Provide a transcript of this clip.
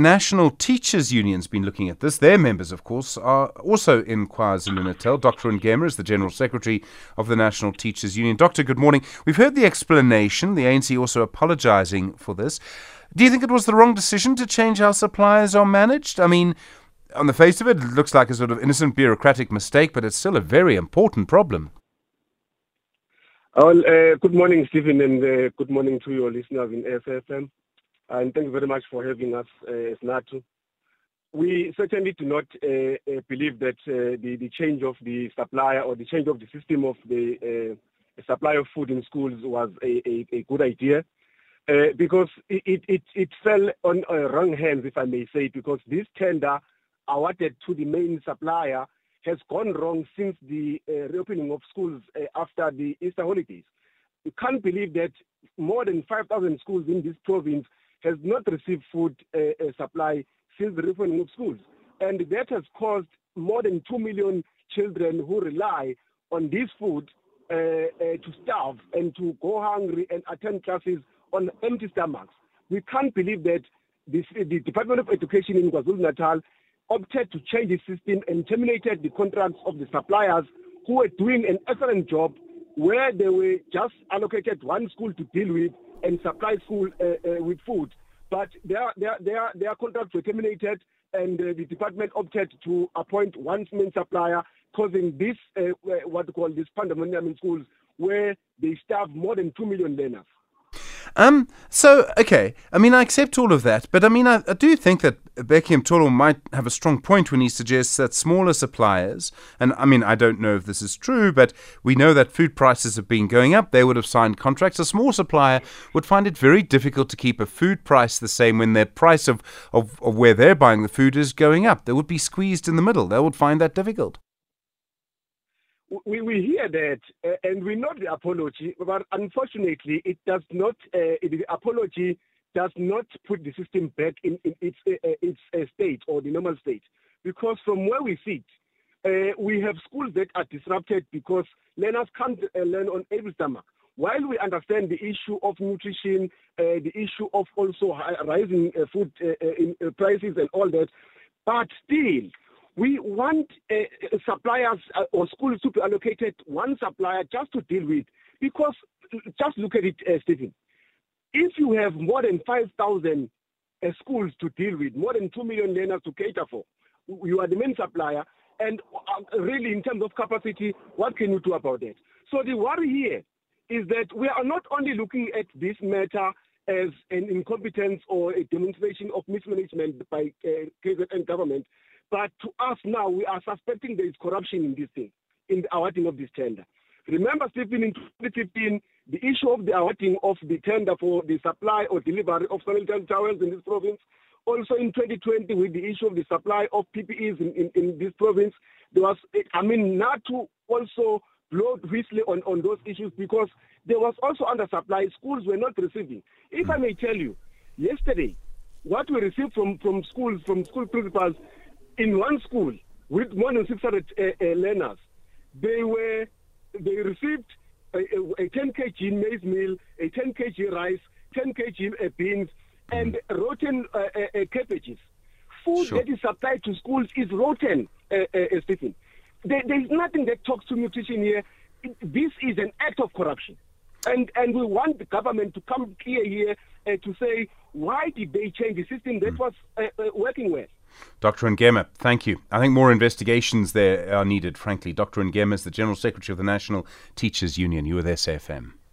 National Teachers Union's been looking at this. Their members, of course, are also in KwaZulu Natal. Dr. Ngema is the General Secretary of the National Teachers Union. Doctor, good morning. We've heard the explanation, the ANC also apologising for this. Do you think it was the wrong decision to change how suppliers are managed? I mean, on the face of it, it looks like a sort of innocent bureaucratic mistake, but it's still a very important problem. Well, uh, good morning, Stephen, and uh, good morning to your listeners in SFM. And thank you very much for having us uh. We certainly do not uh, uh, believe that uh, the, the change of the supplier or the change of the system of the supply of food in schools was a, a, a good idea. because it, it, it, fell on wrong hands, if I may say, because this tender awarded to the main supplier has gone wrong since the uh, reopening of schools uh, after the Easter holidays. You can't believe that more than 5,000 schools in this province has not received food uh, uh, supply since the reopening of schools. And that has caused more than 2 million children who rely on this food uh, uh, to starve and to go hungry and attend classes on empty stomachs. We can't believe that this, the Department of Education in KwaZulu-Natal opted to change the system and terminated the contracts of the suppliers who were doing an excellent job where they were just allocated one school to deal with and supply school uh, uh, with food. But their, their, their, their contracts were terminated and uh, the department opted to appoint one main supplier, causing this, what we call this pandemonium in schools, where they starve more than 2 million learners. Um, so, okay, I mean, I accept all of that, but I mean, I, I do think that Bheki Mtolo might have a strong point when he suggests that smaller suppliers, and I mean, I don't know if this is true, but we know that food prices have been going up. They would have signed contracts. A small supplier would find it very difficult to keep a food price the same when their price of, of, of where they're buying the food is going up. They would be squeezed in the middle. They would find that difficult we, we hear that uh, and we know the apology, but unfortunately, it does not. Uh, the apology does not put the system back in, in its uh, uh its uh, state or the normal state, because from where we sit, uh, we have schools that are disrupted because learners can't learn on every stomach. While we understand the issue of nutrition, the issue of also rising food prices and all that, but still we want uh, suppliers uh, or schools to be allocated one supplier just to deal with. Because just look at it, uh, Stephen. If you have more than 5,000 uh, schools to deal with, more than 2 million learners to cater for, you are the main supplier. And uh, really, in terms of capacity, what can you do about that? So the worry here is that we are not only looking at this matter as an incompetence or a demonstration of mismanagement by uh, KZN government, but to us now, we are suspecting there is corruption in this thing, in the awarding of this tender. Remember, Stephen, in 2015, the issue of the awarding of the tender for the supply or delivery of sanitary towels in this province. Also in 2020, with the issue of the supply of PPEs in, in, in this province, there was, I mean, not to also blow whistle on, on those issues because there was also undersupply. Schools were not receiving. If I may tell you, yesterday, what we received from, from schools, from school principals, in one school with more than 600 uh, uh, learners, they were they received a, a, a 10 kg maize meal, a 10 kg rice, 10 kg uh, beans, and mm. rotten uh, uh, cabbages. Food sure. that is supplied to schools is rotten, Stephen. There, there's nothing that talks to nutrition here. This is an act of corruption. And, and we want the government to come clear here uh, to say why did they change the system that mm. was uh, uh, working well. Dr. Ngema, thank you. I think more investigations there are needed, frankly. Dr. Ngema is the General Secretary of the National Teachers Union. You SFM.